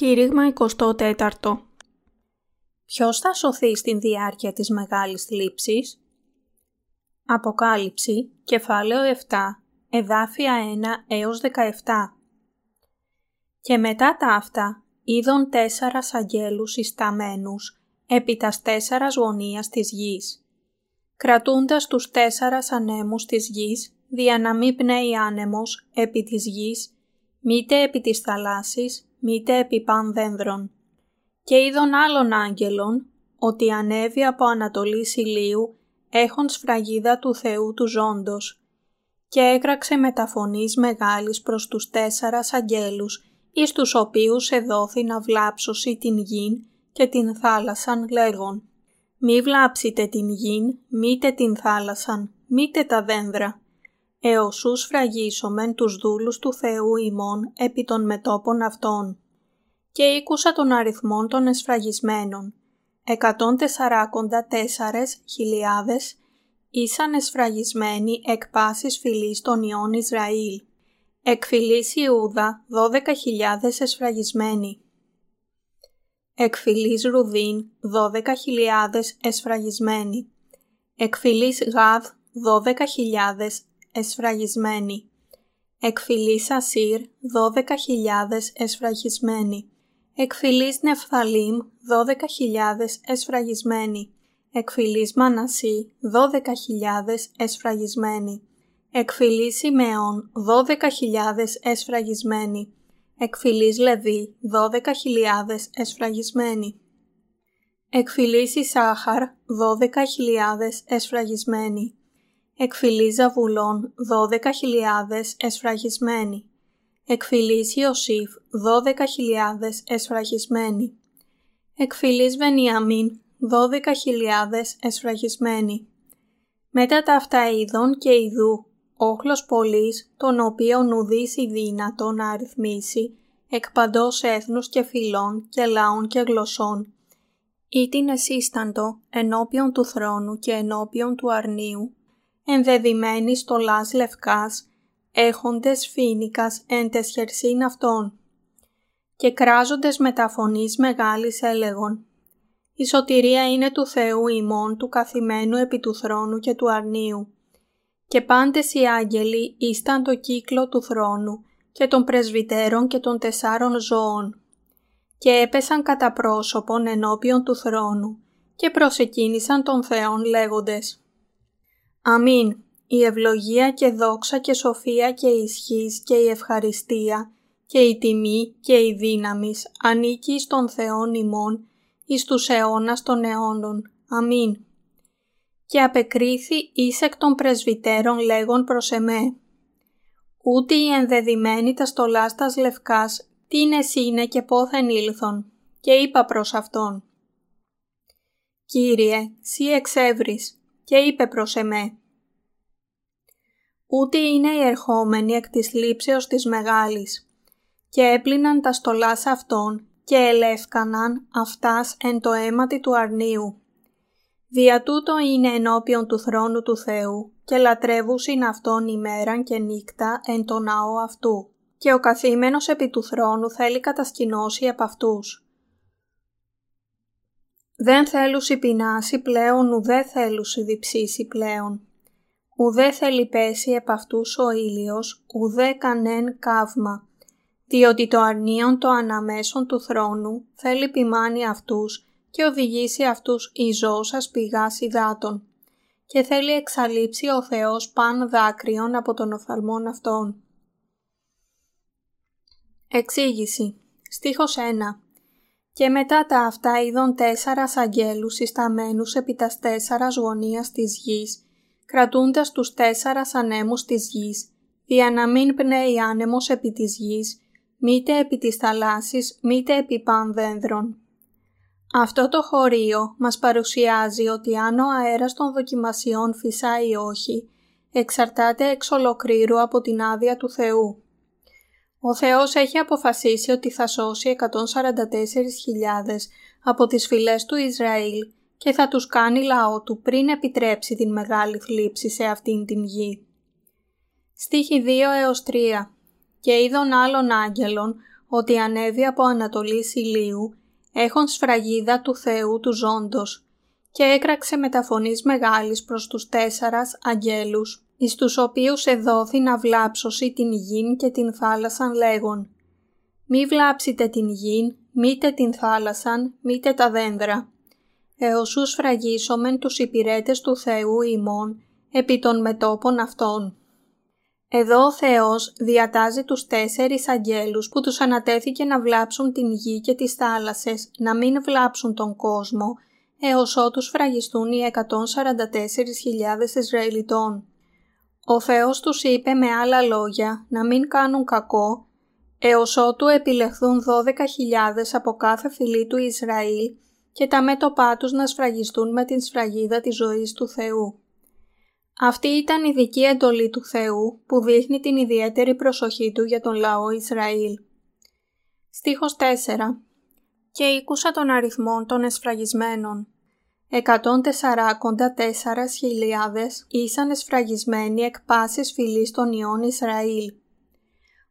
Κήρυγμα 24 Ποιος θα σωθεί στην διάρκεια της μεγάλης θλίψης; Αποκάλυψη, κεφάλαιο 7, εδάφια 1 έως 17 Και μετά τα αυτά, είδον τέσσερας αγγέλους ισταμένους επί τας τέσσερας γωνίας της γης, κρατούντας τους τέσσερας ανέμους της γης, δια να μην πνέει άνεμος επί της γης, μήτε επί της θαλάσσης, μήτε επί παν δένδρων. Και είδον άλλων άγγελων, ότι ανέβει από Ανατολής ηλίου, έχων σφραγίδα του Θεού του ζώντος, και έκραξε μεταφωνής μεγάλης προς τους τέσσερας αγγέλους, εις τους οποίους εδόθη να βλάψωση την γην και την θάλασσαν λέγον. Μη βλάψετε την γην, μήτε την θάλασσαν, μήτε τα δένδρα, εωσούς σφραγίσομεν τους δούλους του Θεού ημών επί των μετόπων αυτών. Και ήκουσα τον αριθμών των εσφραγισμένων. Εκατόν τέσσαρες χιλιάδες ήσαν εσφραγισμένοι εκ πάσης φυλής των Ιών Ισραήλ. Εκ φυλής Ιούδα δώδεκα χιλιάδες εσφραγισμένοι. Εκ φυλής Ρουδίν δώδεκα χιλιάδες εσφραγισμένοι. Εκ φυλής Γάδ δώδεκα χιλιάδες εσφραγισμένοι. Εκφυλής Ασύρ, δώδεκα χιλιάδες εσφραγισμένοι. Εκφυλής Νεφθαλήμ, δώδεκα χιλιάδες εσφραγισμένοι. Εκφυλής Μανασί, δώδεκα χιλιάδες εσφραγισμένοι. Εκφυλής Σιμεών, δώδεκα χιλιάδες εσφραγισμένοι. Εκφυλής Λεβί, δώδεκα χιλιάδες εσφραγισμένοι. Εκφυλής Ισάχαρ, δώδεκα χιλιάδες εσφραγισμένοι εκφυλής Ζαβουλών 12.000 εσφραγισμένοι, εκφυλής Ιωσήφ 12.000 εσφραγισμένοι, εκφυλής Βενιαμίν 12.000 εσφραγισμένοι. Μετά τα αυτά είδων και ειδού, όχλος πολλής, τον οποίον ουδείς η δύνατο να αριθμίσει, εκ παντός έθνους και φυλών και λαών και γλωσσών, ή την εσύσταντο ενώπιον του θρόνου και ενώπιον του αρνίου, ενδεδειμένοι στολάς λευκάς, έχοντες φίνικας εν τες χερσίν αυτών. Και κράζοντες μεταφωνής μεγάλης έλεγον, «Η σωτηρία είναι του Θεού ημών του καθημένου επί του θρόνου και του αρνίου. Και πάντες οι άγγελοι ήσταν το κύκλο του θρόνου και των πρεσβυτέρων και των τεσσάρων ζώων. Και έπεσαν κατά πρόσωπον ενώπιον του θρόνου και προσεκίνησαν τον Θεόν λέγοντες Αμήν. Η ευλογία και δόξα και σοφία και ισχύς και η ευχαριστία και η τιμή και η δύναμις ανήκει στον Θεόν ημών εις τους αιώνας των αιώνων. Αμήν. Και απεκρίθη εις εκ των πρεσβυτέρων λέγον προς εμέ. Ούτε οι ενδεδειμένοι τα στολάς τας λευκάς τι είναι είναι και πόθεν ήλθον. Και είπα προς αυτόν. Κύριε, σύ εξεύρεις και είπε προς εμέ «Ούτε είναι οι ερχόμενοι εκ της λήψεως της μεγάλης» και έπλυναν τα στολάς αυτών και ελεύκαναν αυτάς εν το αίματι του αρνίου. Δια τούτο είναι ενώπιον του θρόνου του Θεού και λατρεύουσιν αυτόν ημέραν και νύκτα εν το ναό αυτού και ο καθήμενος επί του θρόνου θέλει κατασκηνώσει από αυτούς. Δεν θέλουσι πεινάσει πλέον ουδέ θέλουσι διψήσει πλέον. Ουδέ θέλει πέσει επ' αυτούς ο ήλιος, ουδέ κανέν καύμα, διότι το αρνίον το αναμέσον του θρόνου θέλει ποιμάνει αυτούς και οδηγήσει αυτούς η ζώσας πηγάς υδάτων και θέλει εξαλείψει ο Θεός παν δάκρυον από τον οφθαλμόν αυτών. Εξήγηση Στίχος 1 και μετά τα αυτά είδων τέσσερας αγγέλους συσταμένους επί τας τέσσερας γωνίας της γης, κρατούντας τους τέσσερας ανέμους της γης, για να μην πνέει άνεμος επί της γης, μήτε επί της θαλάσσης, μήτε επί πανδένδρων. Αυτό το χωρίο μας παρουσιάζει ότι αν ο αέρας των δοκιμασιών φυσάει ή όχι, εξαρτάται εξ ολοκλήρου από την άδεια του Θεού. Ο Θεός έχει αποφασίσει ότι θα σώσει 144.000 από τις φυλές του Ισραήλ και θα τους κάνει λαό του πριν επιτρέψει την μεγάλη θλίψη σε αυτήν την γη. Στίχη 2 έως 3 «Και είδων άλλων άγγελων, ότι ανέβη από Ανατολής ηλίου, έχων σφραγίδα του Θεού του ζώντος, και έκραξε μεταφωνής μεγάλης προς τους τέσσαρας αγγέλους, εις τους οποίους εδόθη να βλάψωση την γην και την θάλασσαν λέγον «Μη βλάψετε την γην, μήτε την θάλασσαν, μήτε τα δέντρα. Εωσού σφραγίσομεν τους υπηρέτες του Θεού ημών, επί των μετόπων αυτών». Εδώ ο Θεός διατάζει τους τέσσερις αγγέλους που τους ανατέθηκε να βλάψουν την γη και τις θάλασσες, να μην βλάψουν τον κόσμο, έως ότους σφραγιστούν οι 144.000 Ισραηλιτών. Ο Θεός τους είπε με άλλα λόγια να μην κάνουν κακό, έως ότου επιλεχθούν 12.000 από κάθε φυλή του Ισραήλ και τα μέτωπά τους να σφραγιστούν με την σφραγίδα της ζωής του Θεού. Αυτή ήταν η δική εντολή του Θεού που δείχνει την ιδιαίτερη προσοχή του για τον λαό Ισραήλ. Στίχος 4 «Και ήκουσα τον αριθμών των εσφραγισμένων. 144.000 ήσαν εσφραγισμένοι εκ πάσης φυλής των ιών Ισραήλ.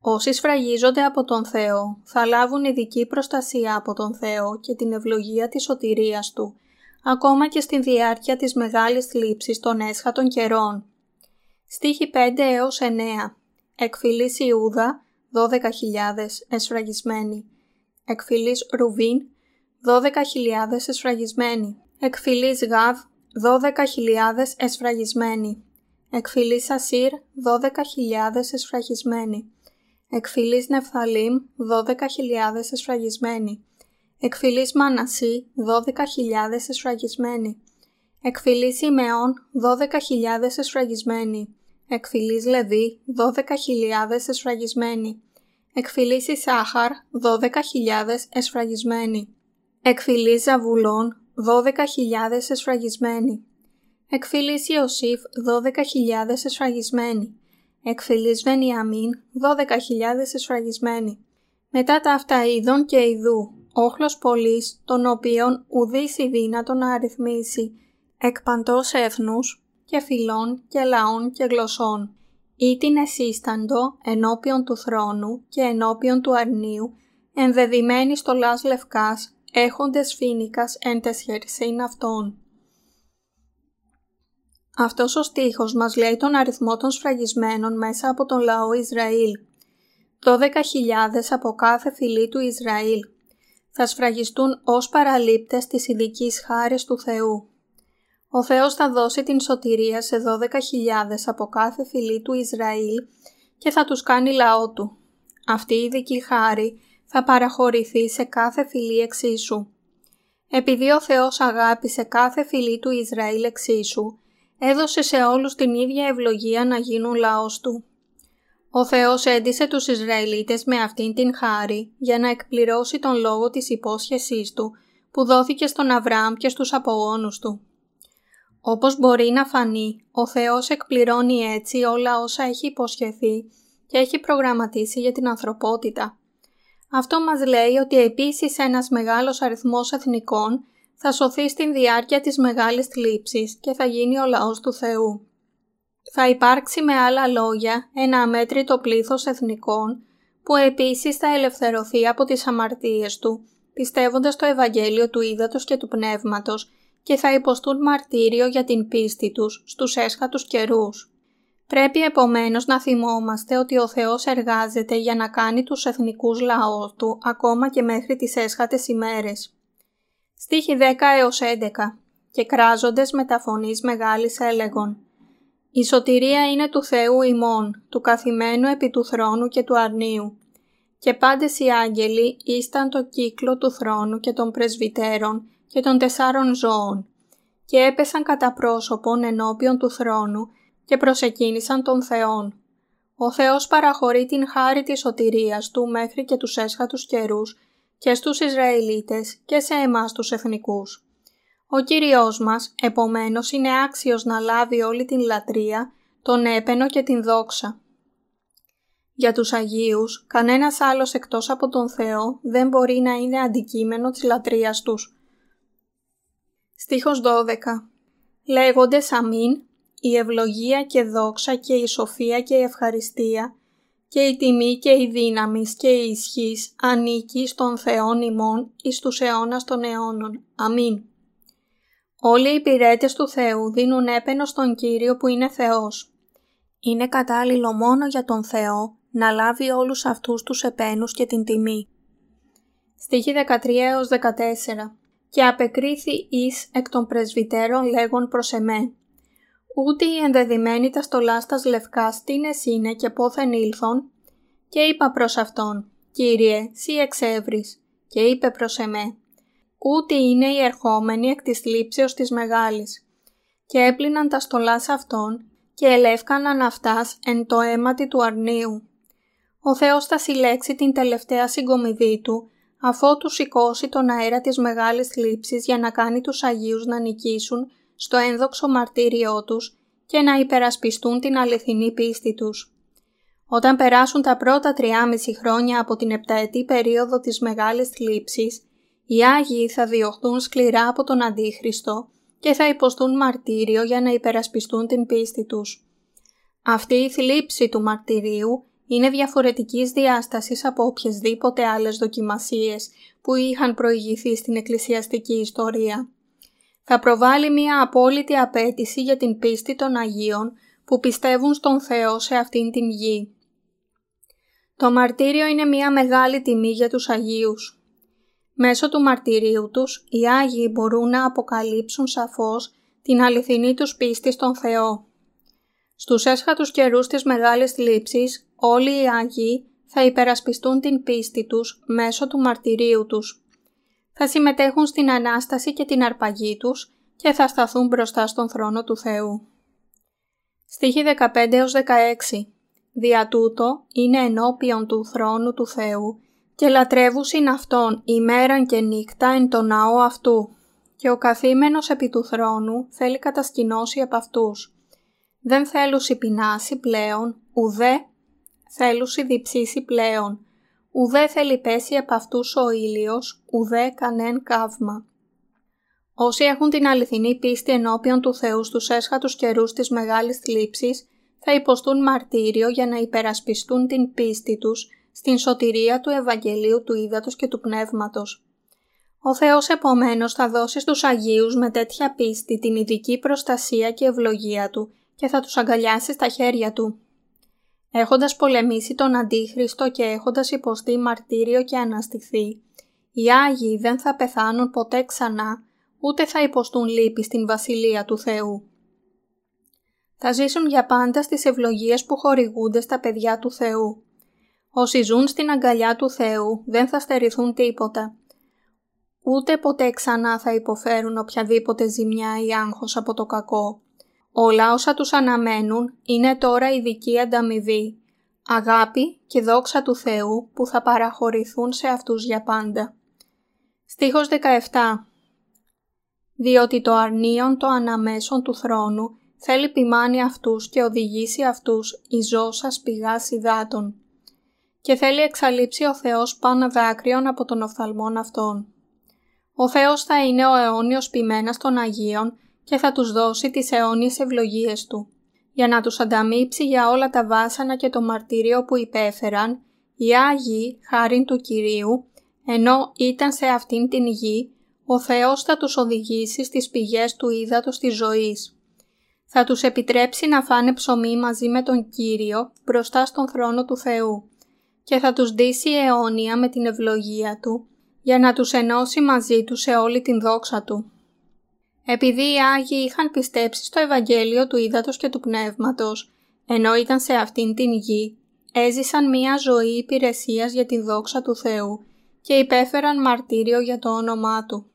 Όσοι σφραγίζονται από τον Θεό θα λάβουν ειδική προστασία από τον Θεό και την ευλογία της σωτηρίας Του, ακόμα και στη διάρκεια της μεγάλης θλίψης των έσχατων καιρών. Στίχη 5 έως 9 Εκφυλής Ιούδα 12.000 εσφραγισμένοι. Εκφυλής Ρουβίν 12.000 εσφραγισμένοι. Εκφυλής Γαβ 12.000 εσφραγισμένοι. Εκφυλής Ασύρ 12.000 εσφραγισμένοι. Εκφυλής Νεφθαλήμ 12.000 εσφραγισμένοι. Εκφυλής Μανασί 12.000 εσφραγισμένοι. Εκφυλής Ιμεών 12.000 εσφραγισμένοι. Εκφυλής Λεβί 12.000 εσφραγισμένοι. Εκφυλής Ισάχαρ 12.000 εσφραγισμένοι. Εκφυλής Ζαβουλών 12.000 εσφραγισμένοι. Εκφυλής Ιωσήφ 12.000 εσφραγισμένοι. Εκφυλής Βενιαμίν 12.000 εσφραγισμένοι. Μετά τα αυτά είδων και ειδού, όχλος πολλής, τον οποίον ουδής η δύνατο να αριθμίσει, εκ παντός έθνους και φυλών και λαών και γλωσσών, ή την εσύσταντο ενώπιον του θρόνου και ενώπιον του αρνίου, ενδεδειμένης στο λας λευκάς, έχοντες φίνικας εν τεσχερσήν αυτών. Αυτός ο στίχος μας λέει τον αριθμό των σφραγισμένων μέσα από τον λαό Ισραήλ. 12.000 από κάθε φυλή του Ισραήλ θα σφραγιστούν ως παραλήπτες της ειδικής χάρης του Θεού. Ο Θεός θα δώσει την σωτηρία σε 12.000 από κάθε φυλή του Ισραήλ και θα τους κάνει λαό του. Αυτή η ειδική χάρη θα παραχωρηθεί σε κάθε φυλή εξίσου. Επειδή ο Θεός αγάπησε κάθε φυλή του Ισραήλ εξίσου, έδωσε σε όλους την ίδια ευλογία να γίνουν λαός του. Ο Θεός έντισε τους Ισραηλίτες με αυτήν την χάρη για να εκπληρώσει τον λόγο της υπόσχεσής του που δόθηκε στον Αβραάμ και στους απογόνους του. Όπως μπορεί να φανεί, ο Θεός εκπληρώνει έτσι όλα όσα έχει υποσχεθεί και έχει προγραμματίσει για την ανθρωπότητα. Αυτό μας λέει ότι επίσης ένας μεγάλος αριθμός εθνικών θα σωθεί στην διάρκεια της μεγάλης θλίψης και θα γίνει ο λαός του Θεού. Θα υπάρξει με άλλα λόγια ένα αμέτρητο πλήθος εθνικών που επίσης θα ελευθερωθεί από τις αμαρτίες του, πιστεύοντας το Ευαγγέλιο του Ήδατος και του Πνεύματος και θα υποστούν μαρτύριο για την πίστη τους στους έσχατους καιρούς. Πρέπει επομένως να θυμόμαστε ότι ο Θεός εργάζεται για να κάνει τους εθνικούς λαούς του ακόμα και μέχρι τις έσχατες ημέρες. Στίχη 10 έως 11 «Και κράζοντες με τα φωνής μεγάλης έλεγον «Η σωτηρία είναι του Θεού ημών, του καθημένου επί του θρόνου και του αρνίου. Και πάντες οι άγγελοι ήσταν το κύκλο του θρόνου και των πρεσβυτέρων και των τεσσάρων ζώων και έπεσαν κατά πρόσωπον ενώπιον του θρόνου και προσεκίνησαν τον Θεόν. Ο Θεός παραχωρεί την χάρη της σωτηρίας Του μέχρι και τους έσχατους καιρούς και στους Ισραηλίτες και σε εμάς τους εθνικούς. Ο Κύριος μας, επομένως, είναι άξιος να λάβει όλη την λατρεία, τον έπαινο και την δόξα. Για τους Αγίους, κανένας άλλος εκτός από τον Θεό δεν μπορεί να είναι αντικείμενο της λατρείας τους. Στίχος 12 Λέγοντες αμήν, η ευλογία και δόξα και η σοφία και η ευχαριστία και η τιμή και η δύναμη και η ισχύς ανήκει στον Θεόν ημών εις τους αιώνας των αιώνων. Αμήν. Όλοι οι υπηρέτες του Θεού δίνουν έπαινο στον Κύριο που είναι Θεός. Είναι κατάλληλο μόνο για τον Θεό να λάβει όλους αυτούς τους επένους και την τιμή. Στοίχη 13 14 «Και απεκρίθη εις εκ των πρεσβυτέρων λέγον προς εμέ, ούτε οι ενδεδειμένοι τα στολάστας λευκάς τι είναι και πόθεν ήλθον, και είπα προς αυτόν, Κύριε, σύ εξεύρεις, και είπε προς εμέ, ούτε είναι οι ερχόμενοι εκ της λήψεως της μεγάλης. Και έπλυναν τα στολάς αυτών και ελεύκαναν αυτάς εν το αίματι του αρνίου. Ο Θεός θα συλλέξει την τελευταία συγκομιδή του, αφότου σηκώσει τον αέρα της μεγάλης θλίψης για να κάνει τους Αγίους να νικήσουν στο ένδοξο μαρτύριό τους και να υπερασπιστούν την αληθινή πίστη τους. Όταν περάσουν τα πρώτα τριάμιση χρόνια από την επταετή περίοδο της μεγάλης θλίψης, οι Άγιοι θα διωχθούν σκληρά από τον Αντίχριστο και θα υποστούν μαρτύριο για να υπερασπιστούν την πίστη τους. Αυτή η θλίψη του μαρτυρίου είναι διαφορετικής διάστασης από οποιασδήποτε άλλες δοκιμασίες που είχαν προηγηθεί στην εκκλησιαστική ιστορία. Θα προβάλλει μια απόλυτη απέτηση για την πίστη των Αγίων που πιστεύουν στον Θεό σε αυτήν την γη. Το μαρτύριο είναι μια μεγάλη τιμή για τους Αγίους. Μέσω του μαρτυρίου τους, οι Άγιοι μπορούν να αποκαλύψουν σαφώς την αληθινή τους πίστη στον Θεό. Στους έσχατους καιρούς της μεγάλης θλίψης, όλοι οι Άγιοι θα υπερασπιστούν την πίστη τους μέσω του μαρτυρίου τους. Θα συμμετέχουν στην Ανάσταση και την αρπαγή τους και θα σταθούν μπροστά στον θρόνο του Θεού. Στοίχη 15-16 Δια τούτο είναι ενώπιον του θρόνου του Θεού και λατρεύουσιν Αυτόν ημέραν και νύχτα εν το ναό αυτού και ο καθήμενος επί του θρόνου θέλει κατασκηνώσει από αυτούς. Δεν θέλουσι πεινάσει πλέον, ουδέ θέλουσι διψήσει πλέον, ουδέ θέλει πέσει από αυτούς ο ήλιος, ουδέ κανέν καύμα. Όσοι έχουν την αληθινή πίστη ενώπιον του Θεού στους έσχατους καιρούς της μεγάλης θλίψης, θα υποστούν μαρτύριο για να υπερασπιστούν την πίστη τους στην σωτηρία του Ευαγγελίου του Ήδατος και του Πνεύματος. Ο Θεός επομένως θα δώσει στους Αγίους με τέτοια πίστη την ειδική προστασία και ευλογία Του και θα τους αγκαλιάσει στα χέρια Του. Έχοντας πολεμήσει τον Αντίχριστο και έχοντας υποστεί μαρτύριο και αναστηθεί, οι Άγιοι δεν θα πεθάνουν ποτέ ξανά, ούτε θα υποστούν λύπη στην Βασιλεία του Θεού. Θα ζήσουν για πάντα στις ευλογίες που χορηγούνται στα παιδιά του Θεού. Όσοι ζουν στην αγκαλιά του Θεού δεν θα στερηθούν τίποτα. Ούτε ποτέ ξανά θα υποφέρουν οποιαδήποτε ζημιά ή άγχος από το κακό. Όλα όσα τους αναμένουν είναι τώρα ειδική ανταμοιβή, αγάπη και δόξα του Θεού που θα παραχωρηθούν σε αυτούς για πάντα. Στίχος 17 Διότι το αρνίον το αναμέσων του θρόνου θέλει ποιμάνει αυτούς και οδηγήσει αυτούς εις ζώσας πηγάς υδάτων και θέλει εξαλείψει ο Θεός πάνω δάκρυον από τον οφθαλμόν αυτών. Ο Θεός θα είναι ο αιώνιος ποιμένας των Αγίων και θα τους δώσει τις αιώνιες ευλογίες Του. Για να τους ανταμείψει για όλα τα βάσανα και το μαρτύριο που υπέφεραν, οι Άγιοι, χάριν του Κυρίου, ενώ ήταν σε αυτήν την γη, ο Θεός θα τους οδηγήσει στις πηγές του ύδατος της ζωής. Θα τους επιτρέψει να φάνε ψωμί μαζί με τον Κύριο μπροστά στον θρόνο του Θεού και θα τους δείσει αιώνια με την ευλογία Του για να τους ενώσει μαζί Τους σε όλη την δόξα Του. Επειδή οι Άγιοι είχαν πιστέψει στο Ευαγγέλιο του Ήδατος και του Πνεύματος, ενώ ήταν σε αυτήν την γη, έζησαν μία ζωή υπηρεσίας για την δόξα του Θεού και υπέφεραν μαρτύριο για το όνομά Του.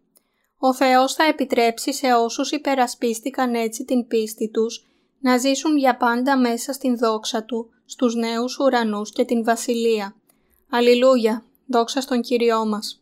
Ο Θεός θα επιτρέψει σε όσους υπερασπίστηκαν έτσι την πίστη τους να ζήσουν για πάντα μέσα στην δόξα Του, στους νέους ουρανούς και την Βασιλεία. Αλληλούια, δόξα στον Κύριό μας.